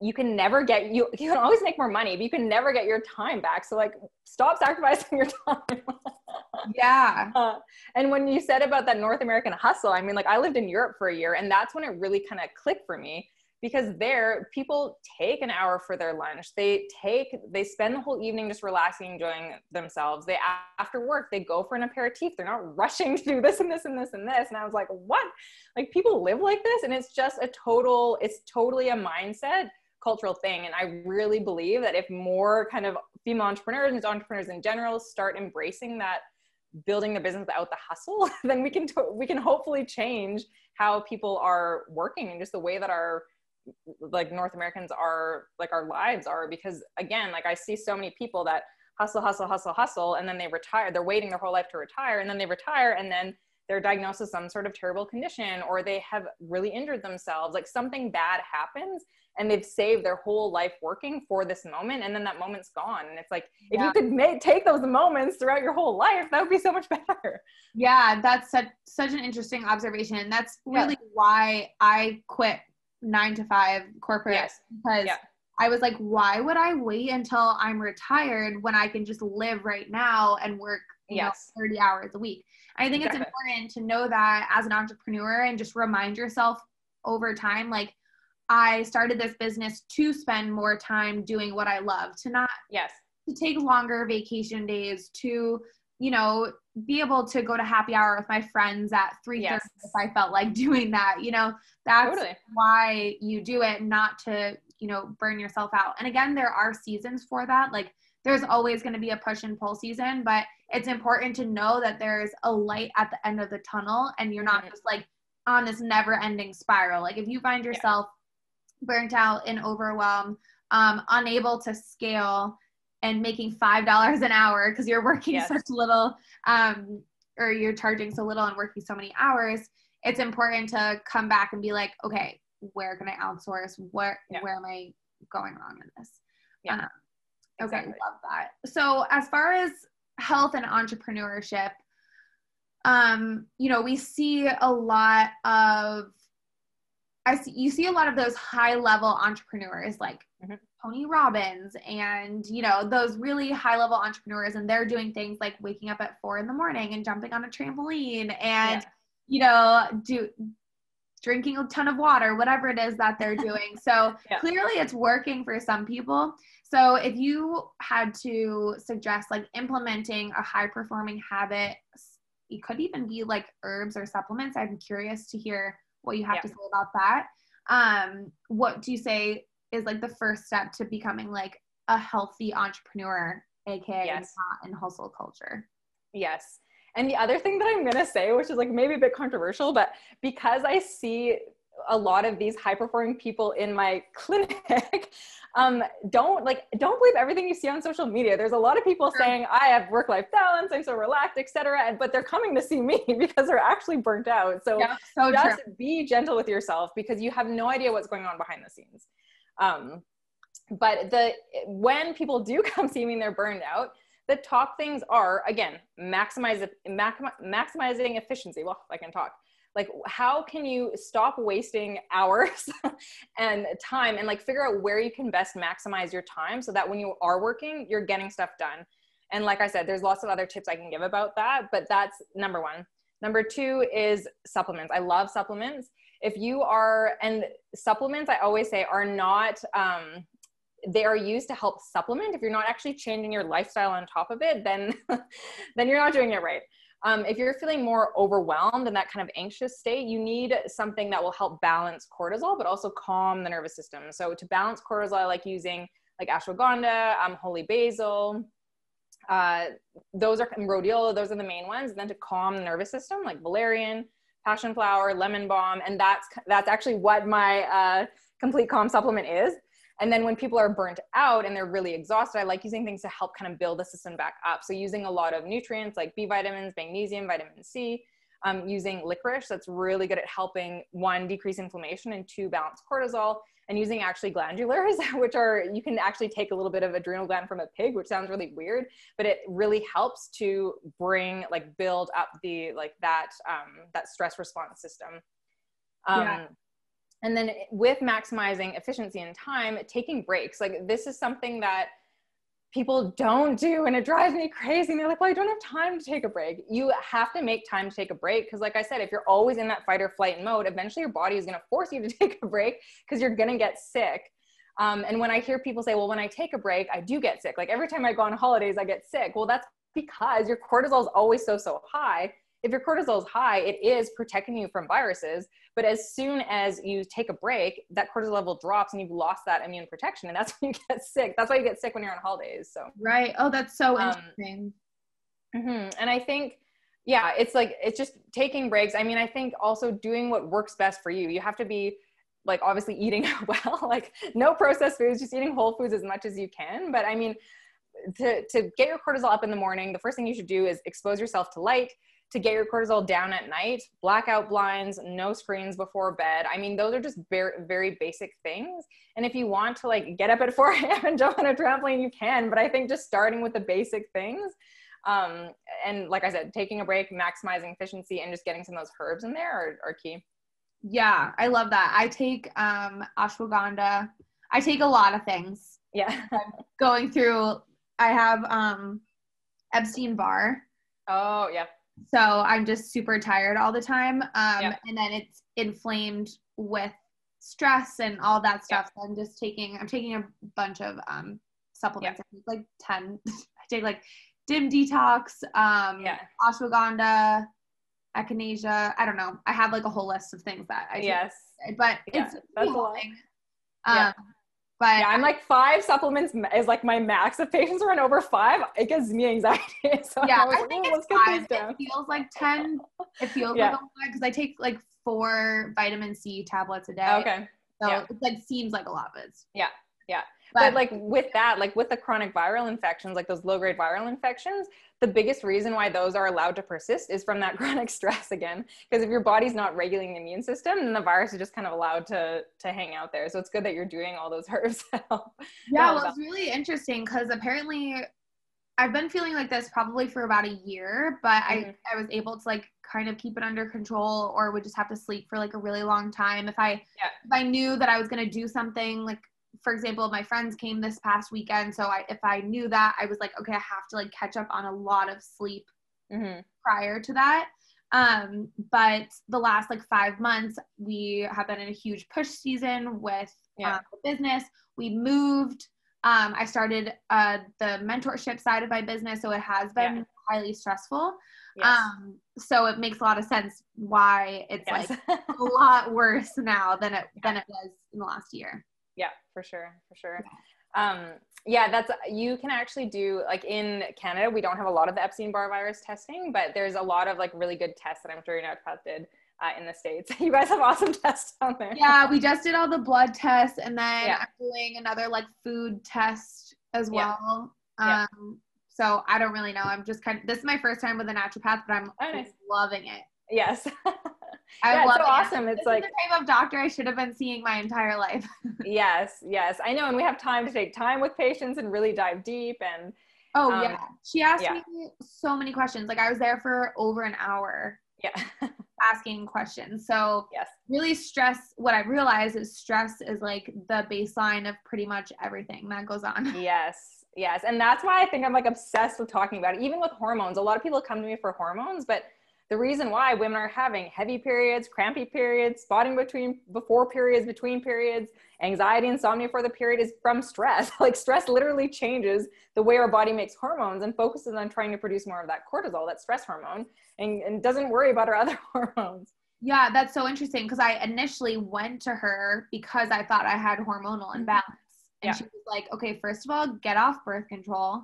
S2: you can never get you you can always make more money but you can never get your time back. So like stop sacrificing your time.
S1: Yeah. Uh,
S2: and when you said about that north american hustle i mean like i lived in europe for a year and that's when it really kind of clicked for me because there people take an hour for their lunch. They take they spend the whole evening just relaxing enjoying themselves. They after work they go for an aperitif they're not rushing to do this and this and this and this. And i was like what? Like people live like this and it's just a total it's totally a mindset cultural thing. And i really believe that if more kind of female entrepreneurs and entrepreneurs in general start embracing that building the business without the hustle then we can we can hopefully change how people are working and just the way that our like North Americans are like our lives are because again, like I see so many people that hustle, hustle, hustle, hustle, and then they retire. They're waiting their whole life to retire, and then they retire, and then they're diagnosed with some sort of terrible condition, or they have really injured themselves. Like something bad happens, and they've saved their whole life working for this moment, and then that moment's gone. And it's like if you could make, take those moments throughout your whole life, that would be so much better.
S1: Yeah, that's such such an interesting observation, and that's really yeah. why I quit nine to five corporate yes. because yeah. I was like, why would I wait until I'm retired when I can just live right now and work yes. know, 30 hours a week? I think exactly. it's important to know that as an entrepreneur and just remind yourself over time, like, I started this business to spend more time doing what I love, to not
S2: yes,
S1: to take longer vacation days, to you know, be able to go to happy hour with my friends at 3 yes. if I felt like doing that. You know, that's totally. why you do it, not to, you know, burn yourself out. And again, there are seasons for that. Like there's always going to be a push and pull season, but it's important to know that there's a light at the end of the tunnel and you're not mm-hmm. just like on this never ending spiral. Like if you find yourself yeah. burnt out and overwhelmed, um, unable to scale, and making five dollars an hour because you're working yes. such little um, or you're charging so little and working so many hours it's important to come back and be like okay where can i outsource where yeah. where am i going wrong in this yeah. Um, okay exactly. love that so as far as health and entrepreneurship um, you know, we see a lot of I see you see a lot of those high level entrepreneurs like mm-hmm. Tony Robbins and you know those really high level entrepreneurs and they're doing things like waking up at four in the morning and jumping on a trampoline and yeah. you know do drinking a ton of water whatever it is that they're doing so yeah. clearly it's working for some people so if you had to suggest like implementing a high performing habit it could even be like herbs or supplements i'm curious to hear what you have yeah. to say about that. Um, what do you say is like the first step to becoming like a healthy entrepreneur, aka yes. not in hustle culture?
S2: Yes. And the other thing that I'm gonna say, which is like maybe a bit controversial, but because I see a lot of these high performing people in my clinic um, don't like don't believe everything you see on social media there's a lot of people sure. saying i have work life balance i'm so relaxed etc and but they're coming to see me because they're actually burnt out so, yeah, so just true. be gentle with yourself because you have no idea what's going on behind the scenes um, but the when people do come see me and they're burned out the top things are again maximize maximizing efficiency. Well i can talk. Like how can you stop wasting hours and time and like figure out where you can best maximize your time so that when you are working you're getting stuff done? And like i said there's lots of other tips i can give about that but that's number one. Number two is supplements. I love supplements if you are and supplements i always say are not um, they are used to help supplement if you're not actually changing your lifestyle on top of it then then you're not doing it right um, if you're feeling more overwhelmed in that kind of anxious state, you need something that will help balance cortisol, but also calm the nervous system. So to balance cortisol, I like using like ashwagandha, um, holy basil. Uh, those are rhodiola. Those are the main ones. And then to calm the nervous system, like valerian, passion flower, lemon balm, and that's that's actually what my uh, complete calm supplement is. And then when people are burnt out and they're really exhausted, I like using things to help kind of build the system back up. So using a lot of nutrients like B vitamins, magnesium, vitamin C, um, using licorice that's really good at helping one decrease inflammation and two balance cortisol and using actually glandulars which are you can actually take a little bit of adrenal gland from a pig which sounds really weird but it really helps to bring like build up the like that um, that stress response system. Um, yeah. and then with maximizing efficiency and time taking breaks like this is something that people don't do and it drives me crazy and they're like well i don't have time to take a break. You have to make time to take a break because like i said if you're always in that fight or flight mode eventually your body is going to force you to take a break because you're going to get sick. Um, and when i hear people say well when i take a break i do get sick like every time i go on holidays i get sick. Well that's because your cortisol is always so so high if your cortisol is high, it is protecting you from viruses. But as soon as you take a break, that cortisol level drops and you've lost that immune protection. And that's when you get sick. That's why you get sick when you're on holidays. So,
S1: right. Oh, that's so um, interesting.
S2: Mm-hmm. And I think, yeah, it's like, it's just taking breaks. I mean, I think also doing what works best for you. You have to be like obviously eating well, like no processed foods, just eating whole foods as much as you can. But I mean, to, to get your cortisol up in the morning, the first thing you should do is expose yourself to light to get your cortisol down at night blackout blinds no screens before bed. I mean those are just very very basic things. And if you want to like get up at 4 a.m and jump on a trampoline you can but i think just starting with the basic things um, and like i said taking a break maximizing efficiency and just getting some of those herbs in there are, are key.
S1: Yeah i love that. I take um ashwagandha. I take a lot of things.
S2: Yeah.
S1: Going through i have um epstein barr
S2: oh yeah
S1: so I'm just super tired all the time. Um, yep. And then it's inflamed with stress and all that stuff. Yep. So I'm just taking, I'm taking a bunch of um, supplements. Yep. like 10. I take like Dim Detox, um, yeah. ashwagandha, echinacea. I don't know. I have like a whole list of things that I
S2: Yes.
S1: But yeah, it's that's a lot. Um,
S2: yeah. But yeah, I'm like five supplements is like my max. If patients run over five, it gives me anxiety. So
S1: yeah, I, I think oh, it's five. It feels like ten. It feels yeah. like a lot because I take like four vitamin C tablets a day.
S2: Okay.
S1: So yeah. it like seems like a lot, but it's
S2: yeah, yeah. But, but like with that, like with the chronic viral infections, like those low grade viral infections, the biggest reason why those are allowed to persist is from that chronic stress again. Because if your body's not regulating the immune system, then the virus is just kind of allowed to to hang out there. So it's good that you're doing all those herbs.
S1: yeah, well, it's really interesting because apparently I've been feeling like this probably for about a year, but mm-hmm. I I was able to like kind of keep it under control or would just have to sleep for like a really long time if I yeah. if I knew that I was going to do something like for example, my friends came this past weekend, so I if I knew that, I was like, okay, I have to like catch up on a lot of sleep mm-hmm. prior to that. Um, but the last like five months, we have been in a huge push season with yeah. um, the business. We moved. Um, I started uh, the mentorship side of my business, so it has been yeah. highly stressful. Yes. Um, so it makes a lot of sense why it's yes. like a lot worse now than it than it was in the last year.
S2: Yeah, for sure, for sure. Um, yeah, that's you can actually do like in Canada, we don't have a lot of the Epstein Barr virus testing, but there's a lot of like really good tests that I'm sure your naturopath did uh, in the states. you guys have awesome tests out there.
S1: Yeah, we just did all the blood tests, and then yeah. I'm doing another like food test as well. Yeah. Um, so I don't really know. I'm just kind of this is my first time with a naturopath, but I'm oh, nice. loving it.
S2: Yes. I yeah, love it's so awesome. It's
S1: this
S2: like
S1: the type of doctor I should have been seeing my entire life.
S2: yes, yes, I know, and we have time to take time with patients and really dive deep. And
S1: oh um, yeah, she asked yeah. me so many questions. Like I was there for over an hour.
S2: Yeah.
S1: asking questions. So
S2: yes,
S1: really stress. What I realize is stress is like the baseline of pretty much everything that goes on.
S2: Yes. Yes. And that's why I think I'm like obsessed with talking about it. Even with hormones, a lot of people come to me for hormones, but the reason why women are having heavy periods, crampy periods, spotting between before periods, between periods, anxiety, insomnia for the period is from stress. like stress literally changes the way our body makes hormones and focuses on trying to produce more of that cortisol, that stress hormone, and, and doesn't worry about our other hormones.
S1: Yeah, that's so interesting because I initially went to her because I thought I had hormonal mm-hmm. imbalance. And yeah. she was like, okay, first of all, get off birth control.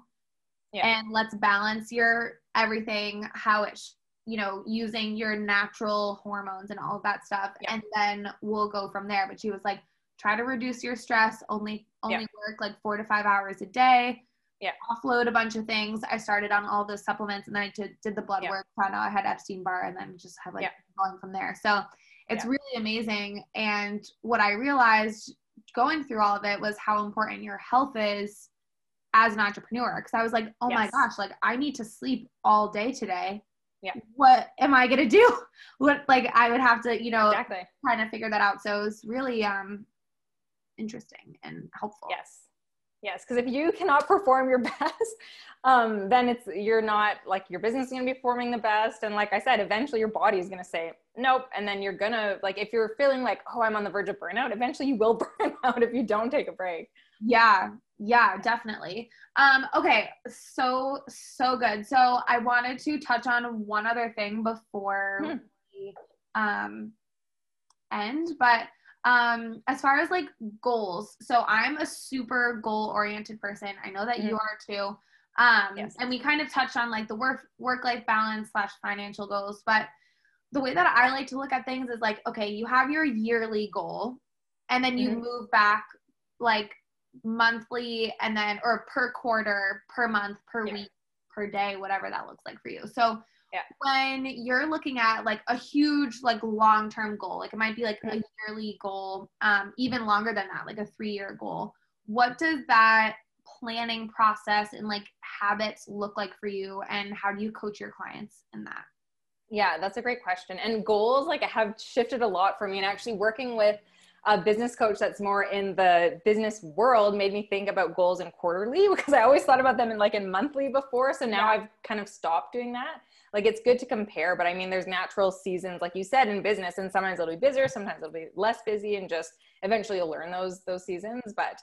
S1: Yeah. And let's balance your everything how it you know, using your natural hormones and all of that stuff. Yeah. And then we'll go from there. But she was like, try to reduce your stress, only only yeah. work like four to five hours a day.
S2: Yeah.
S1: Offload a bunch of things. I started on all those supplements and then I did, did the blood yeah. work, found out I had Epstein Barr and then just have like going from there. So it's really amazing. And what I realized going through all of it was how important your health is as an entrepreneur. Cause I was like, oh yes. my gosh, like I need to sleep all day today
S2: yeah.
S1: what am i going to do? What like i would have to you know
S2: exactly.
S1: trying to figure that out. So it's really um interesting and helpful.
S2: Yes. Yes because if you cannot perform your best um then it's you're not like your business is going to be performing the best. And like i said eventually your body is going to say nope. And then you're gonna like if you're feeling like oh i'm on the verge of burnout eventually you will burn out if you don't take a break.
S1: Yeah yeah definitely um okay so so good so i wanted to touch on one other thing before hmm. we um end but um as far as like goals so i'm a super goal oriented person i know that mm-hmm. you are too um yes. and we kind of touched on like the work work life balance slash financial goals but the way that i like to look at things is like okay you have your yearly goal and then you mm-hmm. move back like monthly and then or per quarter, per month, per yeah. week, per day, whatever that looks like for you. So
S2: yeah.
S1: when you're looking at like a huge like long-term goal, like it might be like mm-hmm. a yearly goal, um, even longer than that, like a three-year goal. What does that planning process and like habits look like for you and how do you coach your clients in that?
S2: Yeah, that's a great question. And goals like have shifted a lot for me and actually working with a business coach that's more in the business world made me think about goals in quarterly because I always thought about them in like in monthly before. So now yeah. I've kind of stopped doing that. Like it's good to compare, but I mean, there's natural seasons, like you said, in business, and sometimes it'll be busier, sometimes it'll be less busy, and just eventually you'll learn those those seasons. But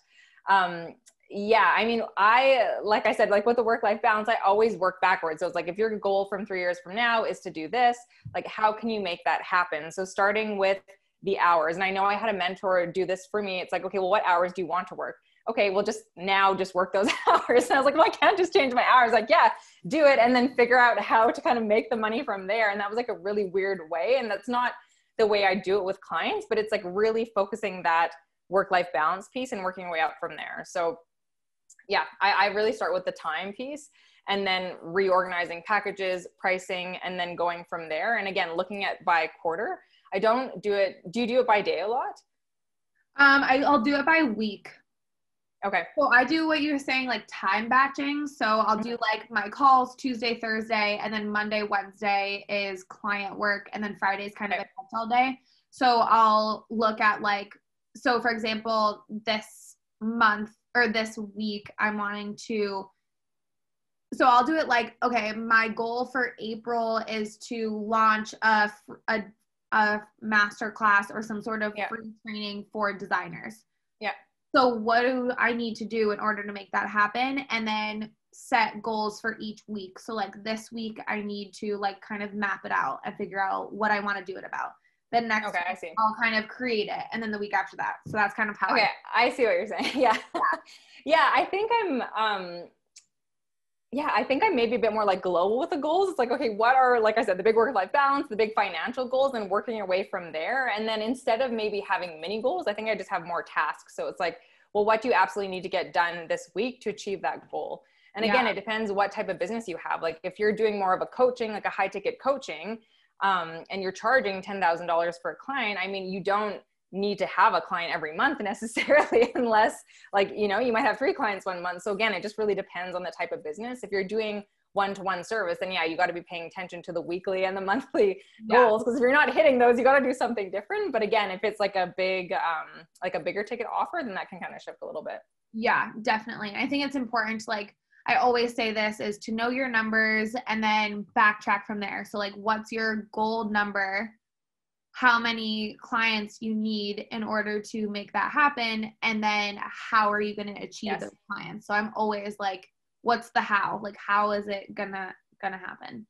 S2: um, yeah, I mean, I like I said, like with the work life balance, I always work backwards. So it's like if your goal from three years from now is to do this, like how can you make that happen? So starting with the hours. And I know I had a mentor do this for me. It's like, okay, well, what hours do you want to work? Okay, well, just now just work those hours. And I was like, well, I can't just change my hours. Like, yeah, do it and then figure out how to kind of make the money from there. And that was like a really weird way. And that's not the way I do it with clients, but it's like really focusing that work life balance piece and working way out from there. So, yeah, I, I really start with the time piece and then reorganizing packages, pricing, and then going from there. And again, looking at by quarter I don't do it. Do you do it by day a lot?
S1: Um, I, I'll do it by week.
S2: Okay.
S1: So I do what you're saying, like time batching. So I'll do
S2: Mm-hmm.
S1: like my calls Tuesday, Thursday, and then Monday, Wednesday is client work, and then Friday is kind of
S2: Okay.
S1: a all day. So I'll look at like, so for example, this month or this week, I'm wanting to. So I'll do it like, okay, my goal for April is to launch a a, a master class or some sort of
S2: Yeah.
S1: free training for designers.
S2: Yeah.
S1: So what do I need to do in order to make that happen? And then set goals for each week. So like this week I need to like kind of map it out and figure out what I want to do it about. Then next
S2: Okay, I see.
S1: I'll kind of create it and then the week after that. So that's kind of how
S2: Okay,
S1: I
S2: I see what you're saying. Yeah. yeah, I think I'm um yeah, I think I'm maybe a bit more like global with the goals. It's like, okay, what are like I said, the big work life balance, the big financial goals, and working your way from there. And then instead of maybe having mini goals, I think I just have more tasks. So it's like, well, what do you absolutely need to get done this week to achieve that goal? And again,
S1: Yeah.
S2: it depends what type of business you have. Like if you're doing more of a coaching, like a high ticket coaching, um, and you're charging ten thousand dollars for a client, I mean, you don't need to have a client every month necessarily unless like you know you might have three clients one month so again it just really depends on the type of business if you're doing one-to-one service then yeah you got to be paying attention to the weekly and the monthly
S1: Yeah.
S2: goals because if you're not hitting those you got to do something different but again if it's like a big um like a bigger ticket offer then that can kind of shift a little bit
S1: Yeah, definitely. I think it's important to like I always say this is to know your numbers and then backtrack from there. So like what's your gold number? How many clients you need in order to make that happen and then how are you going to achieve
S2: Yes.
S1: those clients? So I'm always like what's the how? Like how is it going to going to happen?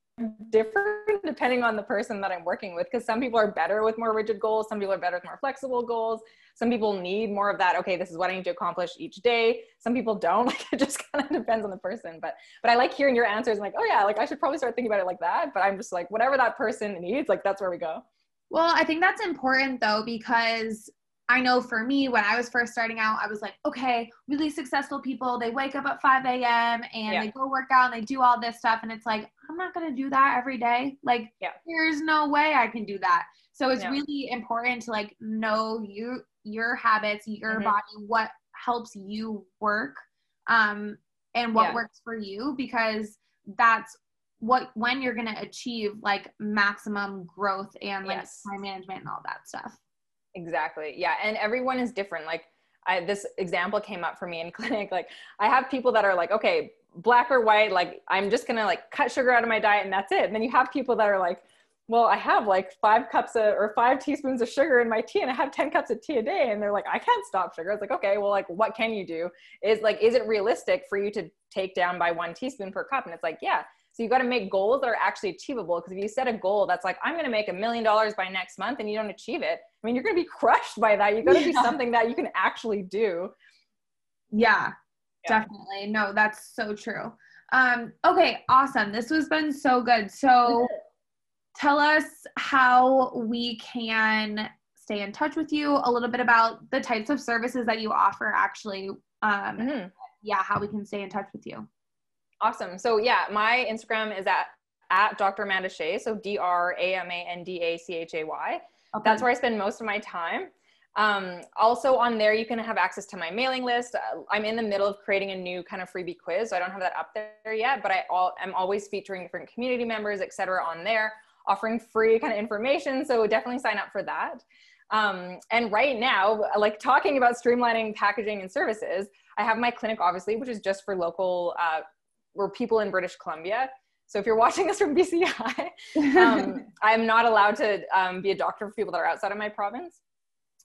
S2: different depending on the person that I'm working with because some people are better with more rigid goals, some people are better with more flexible goals. Some people need more of that, okay, this is what I need to accomplish each day. Some people don't. Like it just kind of depends on the person. But but I like hearing your answers I'm like, oh yeah, like I should probably start thinking about it like that. But I'm just like whatever that person needs, like that's where we go.
S1: Well, I think that's important though because I know for me, when I was first starting out, I was like, okay, really successful people, they wake up at 5 a.m. and
S2: Yeah.
S1: they go work out and they do all this stuff. And it's like, I'm not going to do that every day. Like,
S2: Yeah.
S1: there's no way I can do that. So it's really important to like know you, your habits, your
S2: Mhm.
S1: body, what helps you work um, and what
S2: Yeah.
S1: works for you because that's what when you're going to achieve like maximum growth and like
S2: Yes.
S1: time management and all that stuff.
S2: Exactly. Yeah. And everyone is different. Like I, this example came up for me in clinic. Like I have people that are like, okay, black or white, like I'm just going to like cut sugar out of my diet and that's it. And then you have people that are like, well, I have like five cups of, or five teaspoons of sugar in my tea and I have 10 cups of tea a day. And they're like, I can't stop sugar. It's like, okay, well, like what can you do? Is like, is it realistic for you to take down by one teaspoon per cup? And it's like, yeah. So you got to make goals that are actually achievable. Because if you set a goal that's like, I'm going to make a million dollars by next month and you don't achieve it, I mean, you're going to be crushed by that. You got to do
S1: Yeah.
S2: something that you can actually do.
S1: Yeah,
S2: Yeah.
S1: definitely. No, that's so true. Um, okay, awesome. This has been so good. So tell us how we can stay in touch with you, a little bit about the types of services that you offer actually. Um,
S2: Mhm.
S1: yeah, how we can stay in touch with you.
S2: Awesome. So yeah, my Instagram is at at Dr. Amanda Chay. So D R A M A N D A C H A Y.
S1: Okay.
S2: That's where I spend most of my time. Um, also on there, you can have access to my mailing list. Uh, I'm in the middle of creating a new kind of freebie quiz. So I don't have that up there yet, but I all, I'm always featuring different community members, et cetera, on there, offering free kind of information. So definitely sign up for that. Um, and right now, like talking about streamlining packaging and services, I have my clinic, obviously, which is just for local, uh, we're people in British Columbia. So if you're watching this from BCI, um, I'm not allowed to um, be a doctor for people that are outside of my province.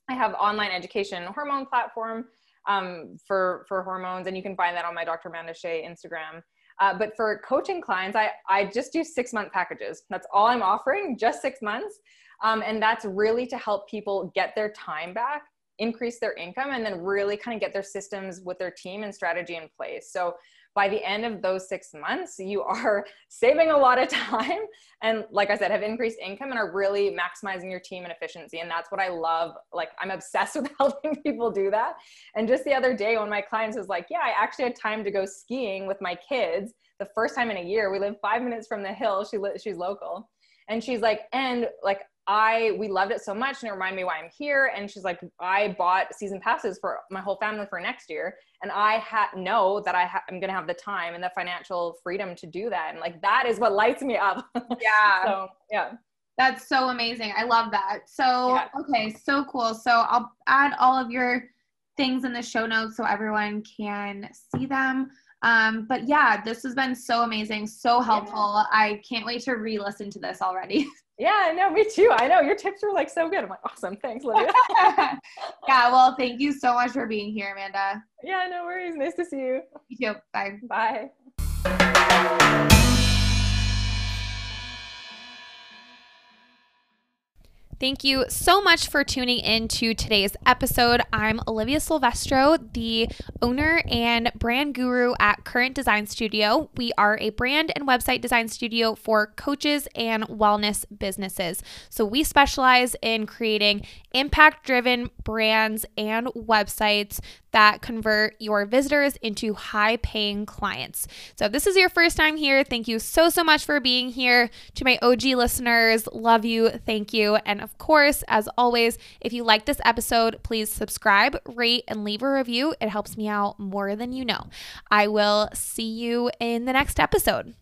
S2: I have online education hormone platform um, for for hormones, and you can find that on my Dr. Amanda Chay Instagram. Uh, but for coaching clients, I I just do six month packages. That's all I'm offering, just six months, um, and that's really to help people get their time back, increase their income, and then really kind of get their systems with their team and strategy in place. So by the end of those six months, you are saving a lot of time and like i said have increased income and are really maximizing your team and efficiency. And that's what i love. Like i'm obsessed with helping people do that. And just the other day one of my clients was like yeah i actually had time to go skiing with my kids the first time in a year. We live five minutes from the hill. She li- she's local. And she's like and like I we loved it so much and it reminded me why I'm here. And she's like, I bought season passes for my whole family for next year, and I ha- know that I ha- I'm gonna have the time and the financial freedom to do that. And like that is what lights me up.
S3: Yeah.
S2: so yeah.
S3: That's so amazing. I love that. So
S2: Yeah.
S3: okay, so cool. So I'll add all of your things in the show notes so everyone can see them. Um, but yeah, this has been so amazing, so helpful. I can't wait to re-listen to this already.
S2: Yeah, I know. me too. I know your tips were like so good. I'm like, awesome. Thanks, Lydia.
S3: yeah, well, thank you so much for being here, Amanda.
S2: yeah, no worries. Nice to see you.
S3: You too. Bye.
S2: Bye.
S1: Thank you so much for tuning in to today's episode. I'm Olivia Silvestro, the owner and brand guru at Current Design Studio. We are a brand and website design studio for coaches and wellness businesses. So we specialize in creating impact driven brands and websites that convert your visitors into high paying clients. So if this is your first time here, thank you so, so much for being here. To my OG listeners, love you, thank you. And of course, as always, if you like this episode, please subscribe, rate, and leave a review. It helps me out more than you know. I will see you in the next episode.